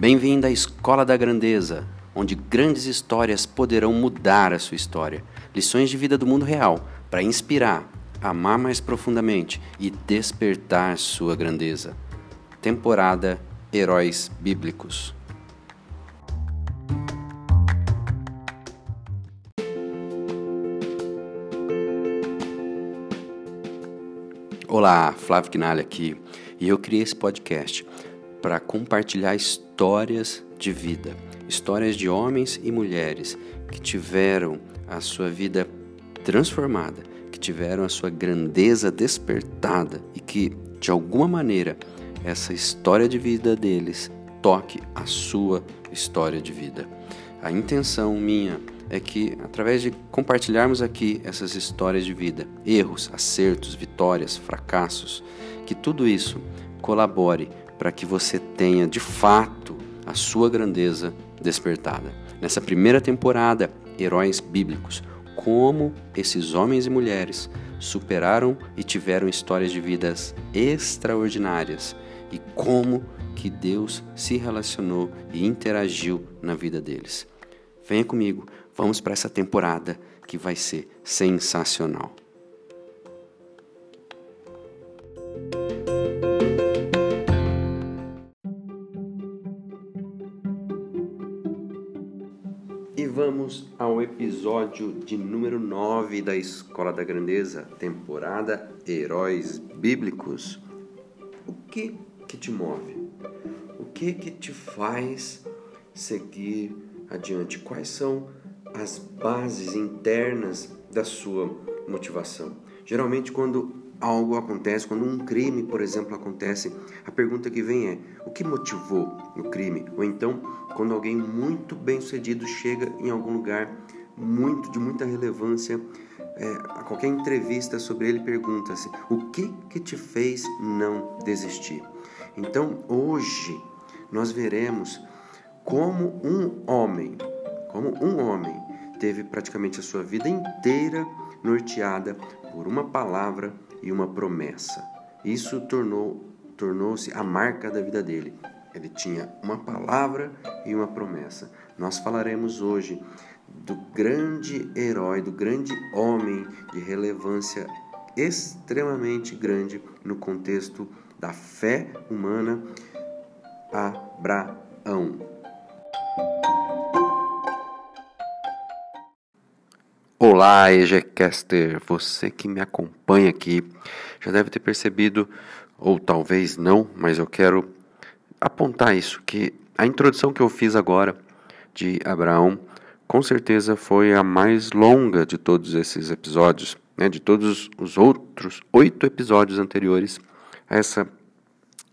Bem-vindo à Escola da Grandeza, onde grandes histórias poderão mudar a sua história. Lições de vida do mundo real para inspirar, amar mais profundamente e despertar sua grandeza. Temporada Heróis Bíblicos. Olá, Flávio Quinalha aqui, e eu criei esse podcast para compartilhar histórias de vida, histórias de homens e mulheres que tiveram a sua vida transformada, que tiveram a sua grandeza despertada e que, de alguma maneira, essa história de vida deles toque a sua história de vida. A intenção minha é que, através de compartilharmos aqui essas histórias de vida, erros, acertos, vitórias, fracassos, que tudo isso colabore para que você tenha de fato a sua grandeza despertada. Nessa primeira temporada, Heróis Bíblicos, como esses homens e mulheres superaram e tiveram histórias de vidas extraordinárias e como que Deus se relacionou e interagiu na vida deles. Venha comigo, vamos para essa temporada que vai ser sensacional. Episódio de número 9 da Escola da Grandeza, temporada Heróis Bíblicos. O que que te move? O que que te faz seguir adiante? Quais são as bases internas da sua motivação? Geralmente quando algo acontece, quando um crime, por exemplo, acontece, a pergunta que vem é: o que motivou o crime? Ou então, quando alguém muito bem sucedido chega em algum lugar muito de muita relevância, é, a qualquer entrevista sobre ele pergunta-se: o que que te fez não desistir? Então, hoje nós veremos como um homem, como um homem teve praticamente a sua vida inteira norteada por uma palavra e uma promessa. Isso tornou tornou-se a marca da vida dele. Ele tinha uma palavra e uma promessa. Nós falaremos hoje do grande herói, do grande homem de relevância extremamente grande no contexto da fé humana, Abraão. Olá, EGCaster! Você que me acompanha aqui já deve ter percebido, ou talvez não, mas eu quero apontar isso, que a introdução que eu fiz agora de Abraão com certeza foi a mais longa de todos esses episódios, né, de todos os outros oito episódios anteriores. Essa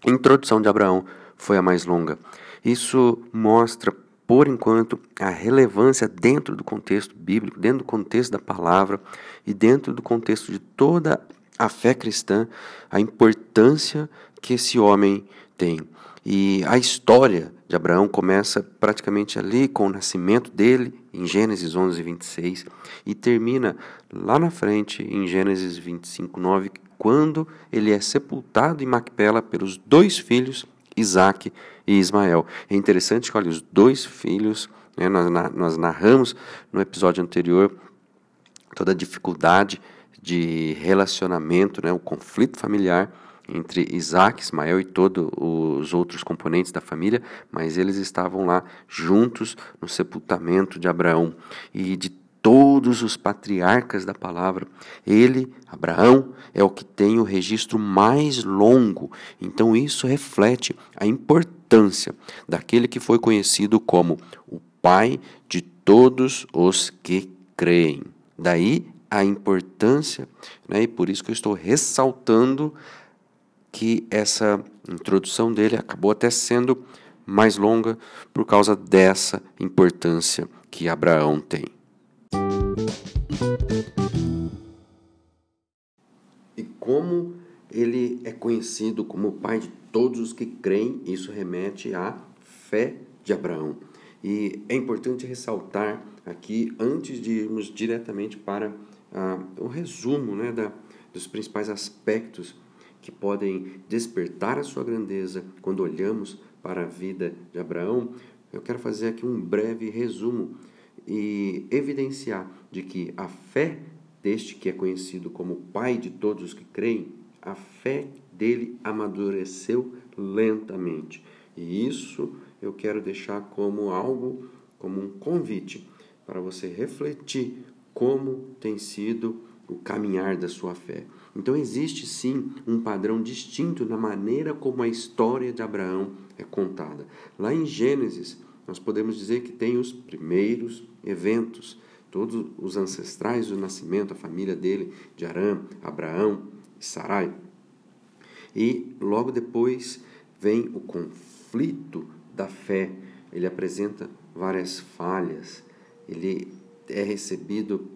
introdução de Abraão foi a mais longa. Isso mostra por enquanto, a relevância dentro do contexto bíblico, dentro do contexto da palavra e dentro do contexto de toda a fé cristã, a importância que esse homem tem. E a história de Abraão começa praticamente ali com o nascimento dele, em Gênesis 11, 26, e termina lá na frente, em Gênesis 25, 9, quando ele é sepultado em Macpela pelos dois filhos Isaac e Ismael. É interessante que, olha, os dois filhos, né, nós, nós narramos no episódio anterior toda a dificuldade de relacionamento, né, o conflito familiar entre Isaac, Ismael e todos os outros componentes da família, mas eles estavam lá juntos no sepultamento de Abraão e de todos os patriarcas da palavra. Ele, Abraão, é o que tem o registro mais longo. Então isso reflete a importância daquele que foi conhecido como o pai de todos os que creem. Daí a importância, né, e por isso que eu estou ressaltando que essa introdução dele acabou até sendo mais longa por causa dessa importância que Abraão tem. E como ele é conhecido como o pai de todos os que creem, isso remete à fé de Abraão. E é importante ressaltar aqui, antes de irmos diretamente para ah, o resumo né, da, dos principais aspectos que podem despertar a sua grandeza quando olhamos para a vida de Abraão, eu quero fazer aqui um breve resumo e evidenciar de que a fé deste que é conhecido como pai de todos os que creem, a fé dele amadureceu lentamente. E isso eu quero deixar como algo, como um convite para você refletir como tem sido o caminhar da sua fé. Então existe sim um padrão distinto na maneira como a história de Abraão é contada. Lá em Gênesis, nós podemos dizer que tem os primeiros eventos, todos os ancestrais do nascimento, a família dele, de Arã, Abraão e Sarai. E logo depois vem o conflito da fé. Ele apresenta várias falhas. Ele é recebido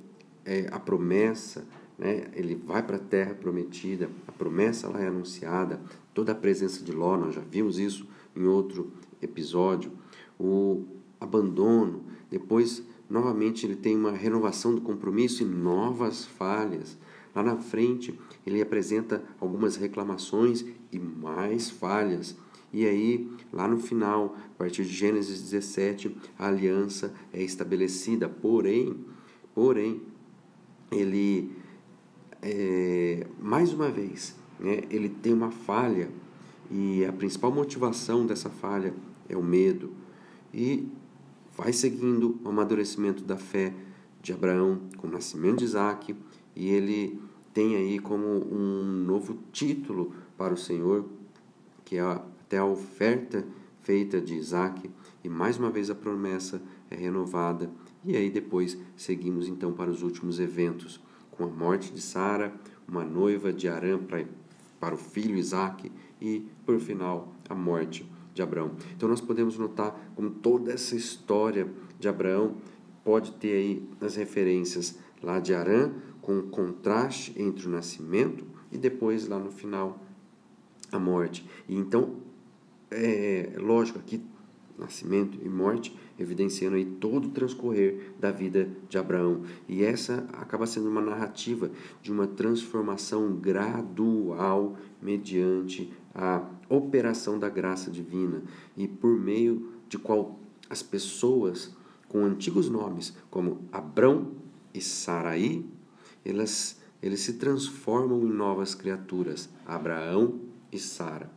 é, a promessa, né? ele vai para a terra prometida, a promessa lá é anunciada, toda a presença de Ló, nós já vimos isso em outro episódio, o abandono, depois novamente ele tem uma renovação do compromisso e novas falhas. Lá na frente ele apresenta algumas reclamações e mais falhas. E aí, lá no final, a partir de Gênesis 17, a aliança é estabelecida. Porém, porém, ele é, mais uma vez, né, ele tem uma falha e a principal motivação dessa falha é o medo e vai seguindo o amadurecimento da fé de Abraão com o nascimento de Isaac e ele tem aí como um novo título para o Senhor que é até a oferta feita de Isaac e mais uma vez a promessa é renovada e aí depois seguimos então para os últimos eventos, com a morte de Sara, uma noiva de Arã para, para o filho Isaac e, por final, a morte de Abraão. Então nós podemos notar como toda essa história de Abraão pode ter aí as referências lá de Arã, com o contraste entre o nascimento e depois lá no final a morte. E então, é lógico, aqui nascimento e morte, evidenciando aí todo o transcorrer da vida de Abraão. E essa acaba sendo uma narrativa de uma transformação gradual mediante a operação da graça divina e por meio de qual as pessoas com antigos nomes como Abrão e Saraí, elas eles se transformam em novas criaturas, Abraão e Sara.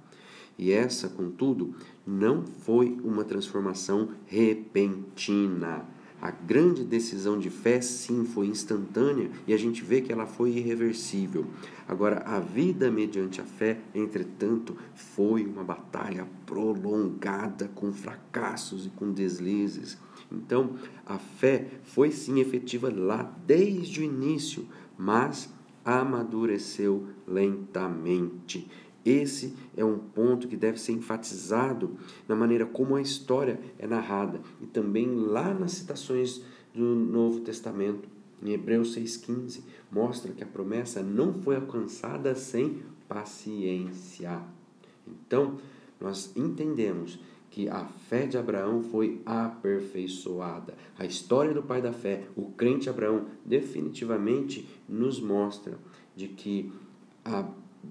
E essa, contudo, não foi uma transformação repentina. A grande decisão de fé, sim, foi instantânea e a gente vê que ela foi irreversível. Agora, a vida mediante a fé, entretanto, foi uma batalha prolongada com fracassos e com deslizes. Então, a fé foi sim efetiva lá desde o início, mas amadureceu lentamente. Esse é um ponto que deve ser enfatizado na maneira como a história é narrada e também lá nas citações do Novo Testamento. Em Hebreus 6,15, mostra que a promessa não foi alcançada sem paciência. Então, nós entendemos que a fé de Abraão foi aperfeiçoada. A história do pai da fé, o crente Abraão, definitivamente nos mostra de que a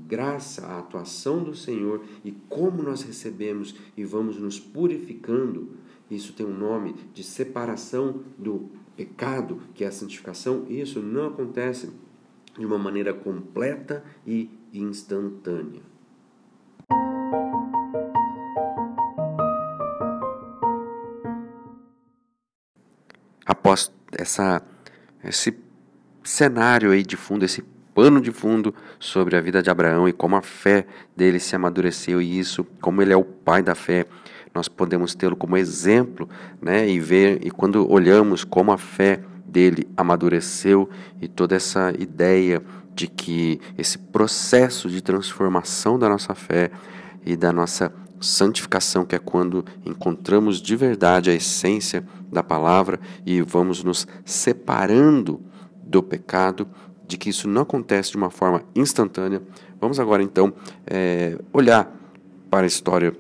graça, a atuação do Senhor e como nós recebemos e vamos nos purificando, isso tem um nome de separação do pecado, que é a santificação, isso não acontece de uma maneira completa e instantânea. Após essa, esse cenário aí de fundo, esse pano de fundo sobre a vida de Abraão e como a fé dele se amadureceu e isso, como ele é o pai da fé, nós podemos tê-lo como exemplo, né, e ver e quando olhamos como a fé dele amadureceu e toda essa ideia de que esse processo de transformação da nossa fé e da nossa santificação, que é quando encontramos de verdade a essência da palavra e vamos nos separando do pecado, de que isso não acontece de uma forma instantânea. Vamos agora então é, olhar para a história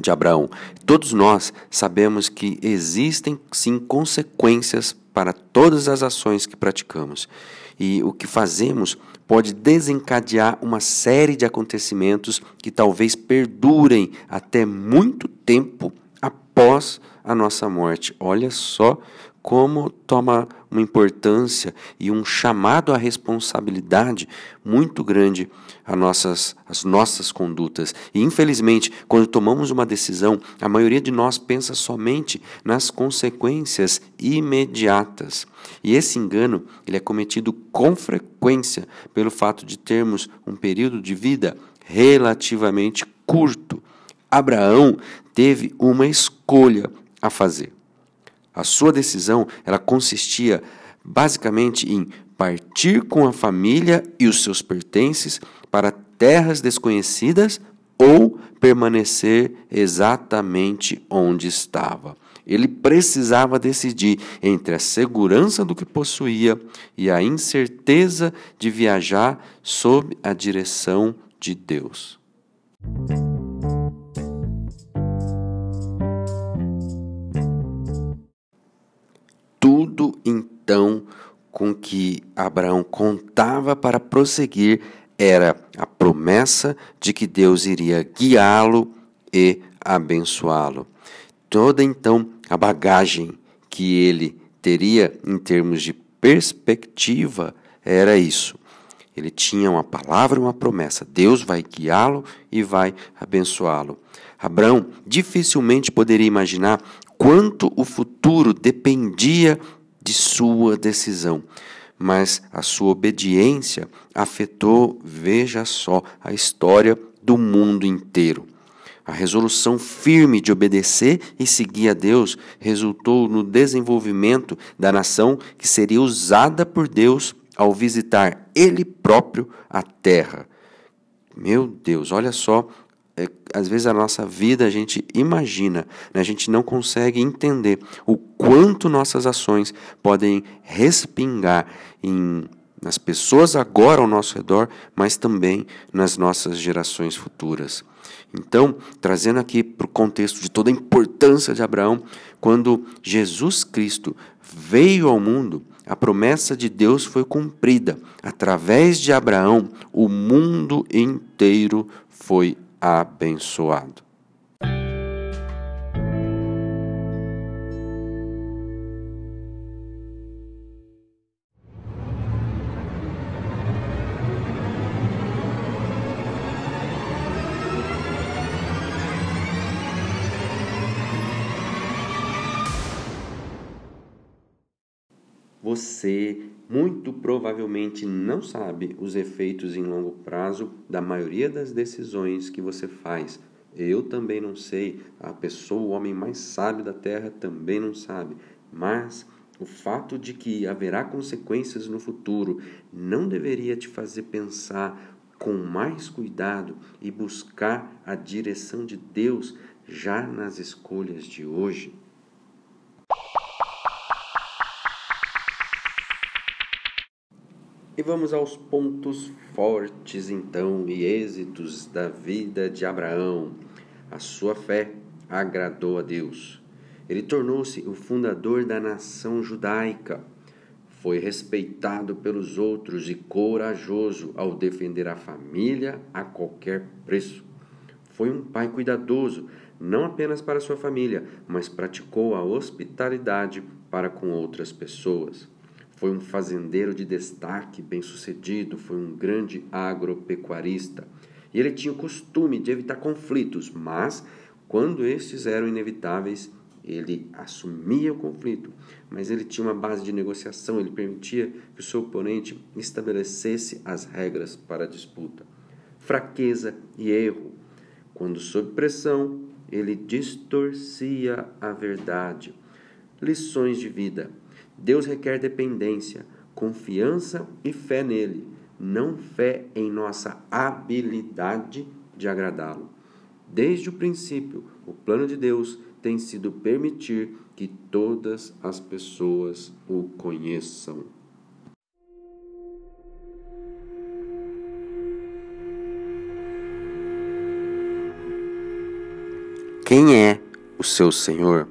de Abraão. Todos nós sabemos que existem sim consequências para todas as ações que praticamos. e o que fazemos pode desencadear uma série de acontecimentos que talvez perdurem até muito tempo após a nossa morte. Olha só como toma uma importância e um chamado à responsabilidade muito grande as nossas, as nossas condutas. E infelizmente, quando tomamos uma decisão, a maioria de nós pensa somente nas consequências imediatas. E esse engano ele é cometido com frequência pelo fato de termos um período de vida relativamente curto. Abraão teve uma escolha a fazer. A sua decisão ela consistia basicamente em partir com a família e os seus pertences para terras desconhecidas ou permanecer exatamente onde estava. Ele precisava decidir entre a segurança do que possuía e a incerteza de viajar sob a direção de Deus. Então com que Abraão contava para prosseguir era a promessa de que Deus iria guiá-lo e abençoá-lo. Toda então a bagagem que ele teria em termos de perspectiva era isso. Ele tinha uma palavra, uma promessa. Deus vai guiá-lo e vai abençoá-lo. Abraão dificilmente poderia imaginar quanto o futuro dependia de sua decisão. Mas a sua obediência afetou, veja só, a história do mundo inteiro. A resolução firme de obedecer e seguir a Deus resultou no desenvolvimento da nação que seria usada por Deus ao visitar Ele próprio a terra. Meu Deus, olha só às vezes a nossa vida a gente imagina, né? a gente não consegue entender o quanto nossas ações podem respingar em, nas pessoas agora ao nosso redor, mas também nas nossas gerações futuras. Então, trazendo aqui para o contexto de toda a importância de Abraão, quando Jesus Cristo veio ao mundo, a promessa de Deus foi cumprida. Através de Abraão, o mundo inteiro foi abençoado. Você muito provavelmente não sabe os efeitos em longo prazo da maioria das decisões que você faz. Eu também não sei, a pessoa, o homem mais sábio da terra também não sabe, mas o fato de que haverá consequências no futuro não deveria te fazer pensar com mais cuidado e buscar a direção de Deus já nas escolhas de hoje. E vamos aos pontos fortes então e êxitos da vida de Abraão. A sua fé agradou a Deus. Ele tornou-se o fundador da nação judaica. Foi respeitado pelos outros e corajoso ao defender a família a qualquer preço. Foi um pai cuidadoso, não apenas para sua família, mas praticou a hospitalidade para com outras pessoas. Foi um fazendeiro de destaque, bem-sucedido, foi um grande agropecuarista. E ele tinha o costume de evitar conflitos, mas quando estes eram inevitáveis, ele assumia o conflito, mas ele tinha uma base de negociação, ele permitia que o seu oponente estabelecesse as regras para a disputa. Fraqueza e erro. Quando sob pressão, ele distorcia a verdade. Lições de vida. Deus requer dependência, confiança e fé nele, não fé em nossa habilidade de agradá-lo. Desde o princípio, o plano de Deus tem sido permitir que todas as pessoas o conheçam. Quem é o seu Senhor?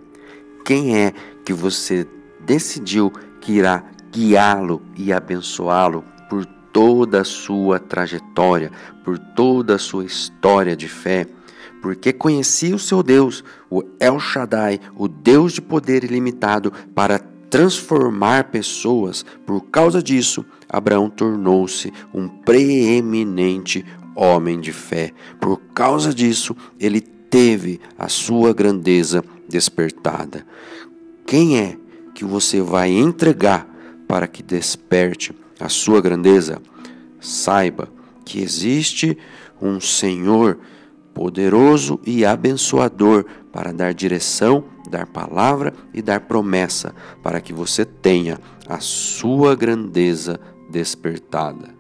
Quem é que você decidiu que irá guiá-lo e abençoá-lo por toda a sua trajetória, por toda a sua história de fé, porque conhecia o seu Deus, o El Shaddai, o Deus de poder ilimitado, para transformar pessoas. Por causa disso, Abraão tornou-se um preeminente homem de fé. Por causa disso, ele teve a sua grandeza despertada. Quem é que você vai entregar para que desperte a sua grandeza? Saiba que existe um Senhor poderoso e abençoador para dar direção, dar palavra e dar promessa, para que você tenha a sua grandeza despertada.